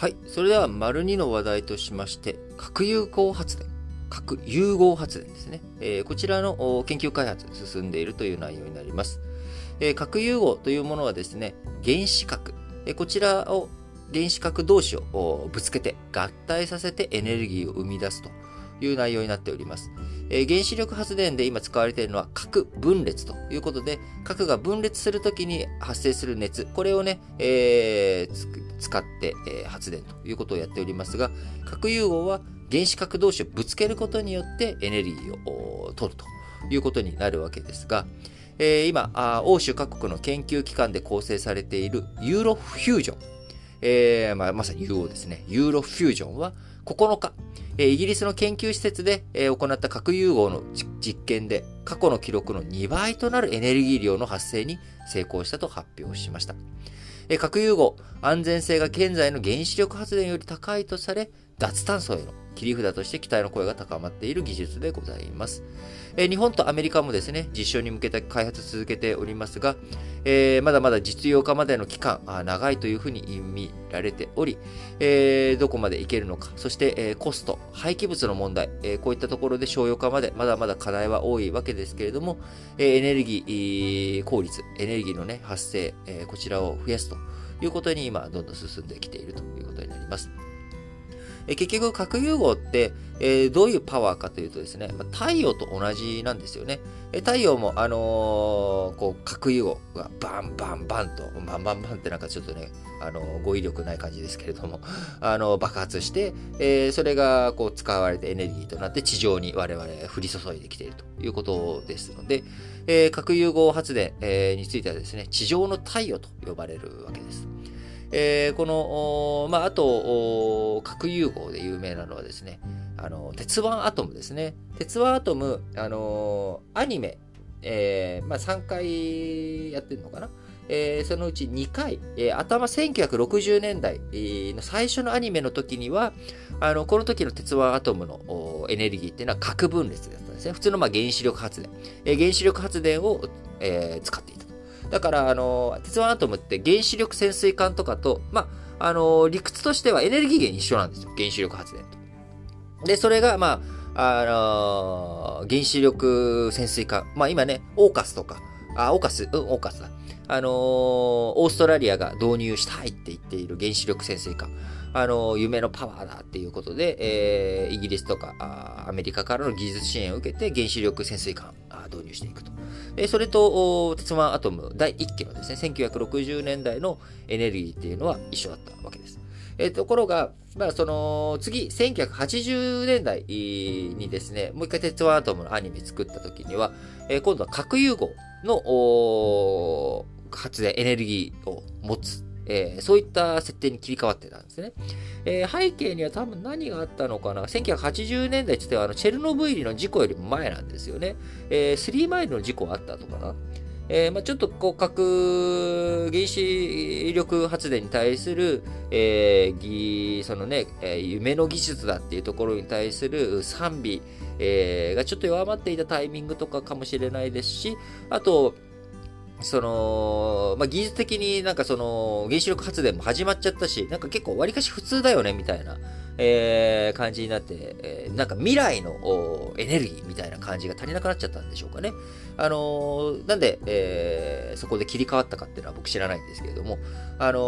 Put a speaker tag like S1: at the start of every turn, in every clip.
S1: はい。それでは、丸2の話題としまして、核融合発電。核融合発電ですね。えー、こちらの研究開発進んでいるという内容になります。えー、核融合というものはですね、原子核。えー、こちらを原子核同士をぶつけて合体させてエネルギーを生み出すという内容になっております。え、原子力発電で今使われているのは核分裂ということで、核が分裂するときに発生する熱、これをね、えー、使って、え、発電ということをやっておりますが、核融合は原子核同士をぶつけることによってエネルギーを取るということになるわけですが、え、今欧州各国の研究機関で構成されているユーロフュージョン、えーまあ、まさに UO ですね。ユーロフュージョンは9日、イギリスの研究施設で、行った核融合の実験で過去の記録の2倍となるエネルギー量の発生に成功したと発表しました。え、核融合、安全性が現在の原子力発電より高いとされ、脱炭素への切り札として期待の声が高まっている技術でございます。え日本とアメリカもですね、実証に向けて開発続けておりますが、えー、まだまだ実用化までの期間、あ長いというふうに見られており、えー、どこまでいけるのか、そして、えー、コスト、廃棄物の問題、えこういったところで商用化までまだまだ課題は多いわけですけれども、えエネルギー効率、エネルギーの、ね、発生、えこちらを増やすということに今、どんどん進んできているということになります。え結局核融合って、えー、どういうパワーかというとですね、まあ、太陽と同じなんですよね。え太陽も、あのー、こう核融合がバンバンバンと、バンバンバンってなんかちょっとね、あのー、語彙力ない感じですけれども、あの、爆発して、えそれがこう使われてエネルギーとなって地上に我々降り注いできているということですので、え核融合発電、えについてはですね、地上の太陽と呼ばれるわけです。えー、この、まあ、あと、核融合で有名なのはですね、あの、鉄腕アトムですね。鉄腕アトム、あのアニメ、えー、まあ、3回やってるのかな？えー、そのうち2回、えー、頭1960年代の最初のアニメの時には、あの、この時の鉄腕アトムのエネルギーっていうのは核分裂だったんですね。普通のまあ原子力発電。えー、原子力発電を、えー、使っていた。だから、あの、鉄腕アトムって原子力潜水艦とかと、まあ、あの、理屈としてはエネルギー源一緒なんですよ。原子力発電と。で、それが、まあ、あの原子力潜水艦。まあ今ね、オーカスとか、あ、オーカス、うん、オーカスだ。あのー、オーストラリアが導入したいって言っている原子力潜水艦。あの、夢のパワーだっていうことで、えー、イギリスとかアメリカからの技術支援を受けて原子力潜水艦導入していくと。えそれと、鉄腕アトム第1期のですね、1960年代のエネルギーっていうのは一緒だったわけです。えー、ところが、まあ、その、次、1980年代にですね、もう一回鉄腕アトムのアニメ作った時には、えー、今度は核融合の発電、エネルギーを持つえー、そういった設定に切り替わってたんですね。えー、背景には多分何があったのかな ?1980 年代ってってはあのチェルノブイリの事故よりも前なんですよね。えー、3マイルの事故あったとかな。えーまあ、ちょっとこう核原子力発電に対する、えー、そのね、えー、夢の技術だっていうところに対する賛美、えー、がちょっと弱まっていたタイミングとかかもしれないですし、あと、その、まあ、技術的になんかその、原子力発電も始まっちゃったし、なんか結構割かし普通だよね、みたいな、えー、感じになって、えー、なんか未来のエネルギーみたいな感じが足りなくなっちゃったんでしょうかね。あのー、なんで、えー、そこで切り替わったかっていうのは僕知らないんですけれども、あの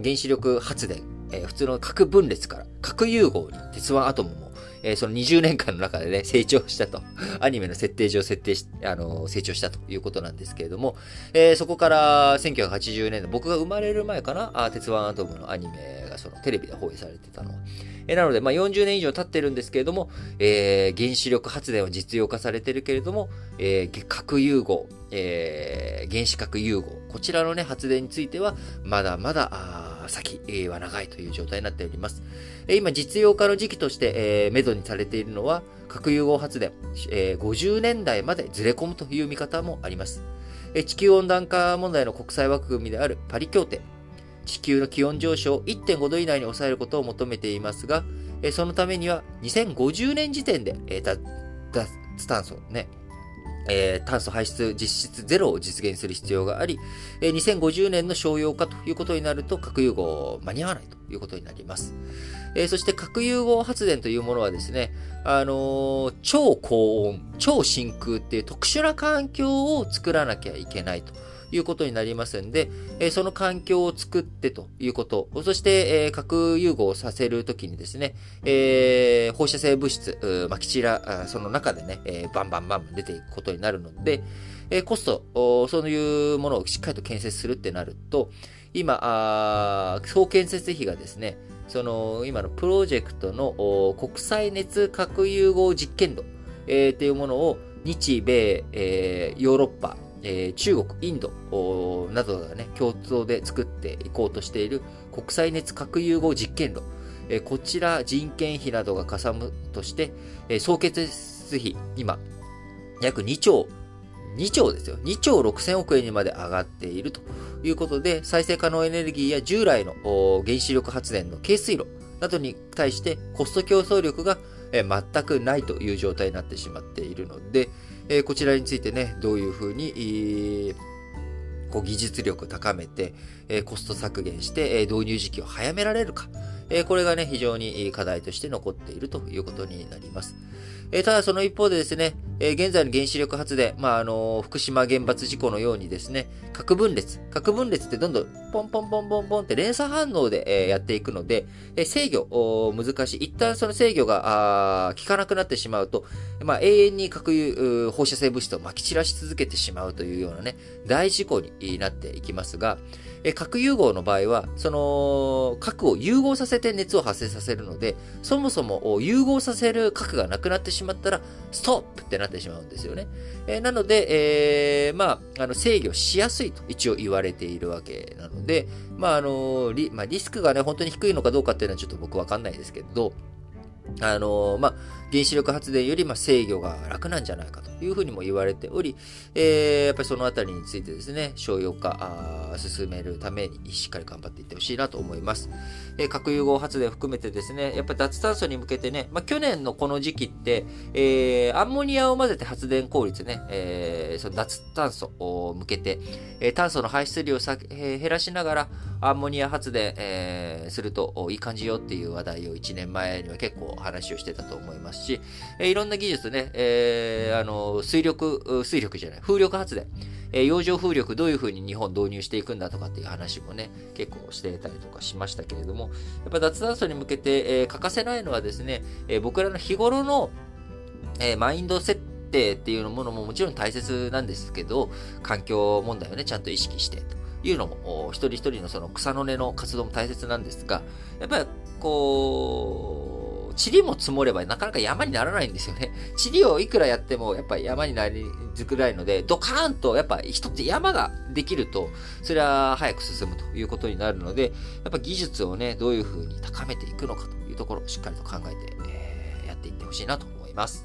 S1: ー、原子力発電、えー、普通の核分裂から核融合に鉄腕アトムもえー、その20年間の中でね、成長したと。アニメの設定上設定し、あのー、成長したということなんですけれども、え、そこから1980年代、僕が生まれる前かな、あ鉄腕アトムのアニメがそのテレビで放映されてたのは。え、なので、まあ、40年以上経ってるんですけれども、え、原子力発電は実用化されてるけれども、え、核融合、え、原子核融合、こちらのね、発電については、まだまだ、先は長いという状態になっております。今、実用化の時期として、えー、目処にされているのは、核融合発電、えー、50年代までずれ込むという見方もあります。地球温暖化問題の国際枠組みであるパリ協定、地球の気温上昇を1.5度以内に抑えることを求めていますが、そのためには2050年時点で、えー、脱炭素ね、えー、炭素排出実質ゼロを実現する必要があり、えー、2050年の商用化ということになると核融合間に合わないということになります。えー、そして核融合発電というものはですね、あの、超高温、超真空っていう特殊な環境を作らなきゃいけないと。いうことになりますん。で、えその環境を作ってということ、そして、え核融合させるときにですね、え、放射性物質、まあき散ら、その中でね、え、バンバンバン出ていくことになるので、えコスト、そういうものをしっかりと建設するってなると、今、総建設費がですね、その、今のプロジェクトの国際熱核融合実験炉、えー、っていうものを日米、えー、ヨーロッパ、えー、中国、インドなどがね、共通で作っていこうとしている国際熱核融合実験炉、えー、こちら人件費などがかさむとして、えー、総決費、今、約2兆、2兆ですよ。2兆6000億円にまで上がっているということで、再生可能エネルギーや従来の原子力発電の軽水炉などに対してコスト競争力が全くないという状態になってしまっているので、えこちらについてね、どういうふうに、こう技術力を高めて、えコスト削減して、え導入時期を早められるか。えこれがね、非常に課題として残っているということになります。えただその一方でですね、え現在の原子力発電、まあ、あの福島原発事故のようにですね、核分裂。核分裂ってどんどんポンポンポンポンポンって連鎖反応で、えやっていくので、え制御、難しい。一旦その制御が、効かなくなってしまうと、まあ、永遠に核放射性物質を撒き散らし続けてしまうというようなね、大事故になっていきますが、核融合の場合は、その、核を融合させて熱を発生させるので、そもそも融合させる核がなくなってしまうしまったら、ストップってなってしまうんですよね。えなので、えー、まあ、あの、制御しやすいと一応言われているわけなので、まあ、あの、リ,、まあ、リスクがね、本当に低いのかどうかっていうのはちょっと僕わかんないですけど、あのまあ、原子力発電よりま制御が楽なんじゃないかというふうにも言われており、えー、やっぱりそのあたりについてですね、商用化進めるためにしっかり頑張っていってほしいなと思います。えー、核融合発電含めてですね、やっぱり脱炭素に向けてね、まあ、去年のこの時期って、えー、アンモニアを混ぜて発電効率ね、えー、その脱炭素を向けて、え、炭素の排出量をさ、え、減らしながらアンモニア発電、えー、するといい感じよっていう話題を1年前には結構話をしてたと思いますし、えー、いろんな技術ね、えー、あの、水力、水力じゃない、風力発電、えー、洋上風力どういうふうに日本導入していくんだとかっていう話もね、結構してたりとかしましたけれども、やっぱ脱炭素に向けて、えー、欠かせないのはですね、えー、僕らの日頃の、えー、マインド設定っていうものももちろん大切なんですけど、環境問題をね、ちゃんと意識してというのも、一人一人のその草の根の活動も大切なんですが、やっぱりこう、塵も積もればなかなか山にならないんですよね。塵をいくらやってもやっぱり山になりづらいので、ドカーンとやっぱ人って山ができると、それは早く進むということになるので、やっぱ技術をね、どういうふうに高めていくのかというところをしっかりと考えて、えー、やっていってほしいなと思います。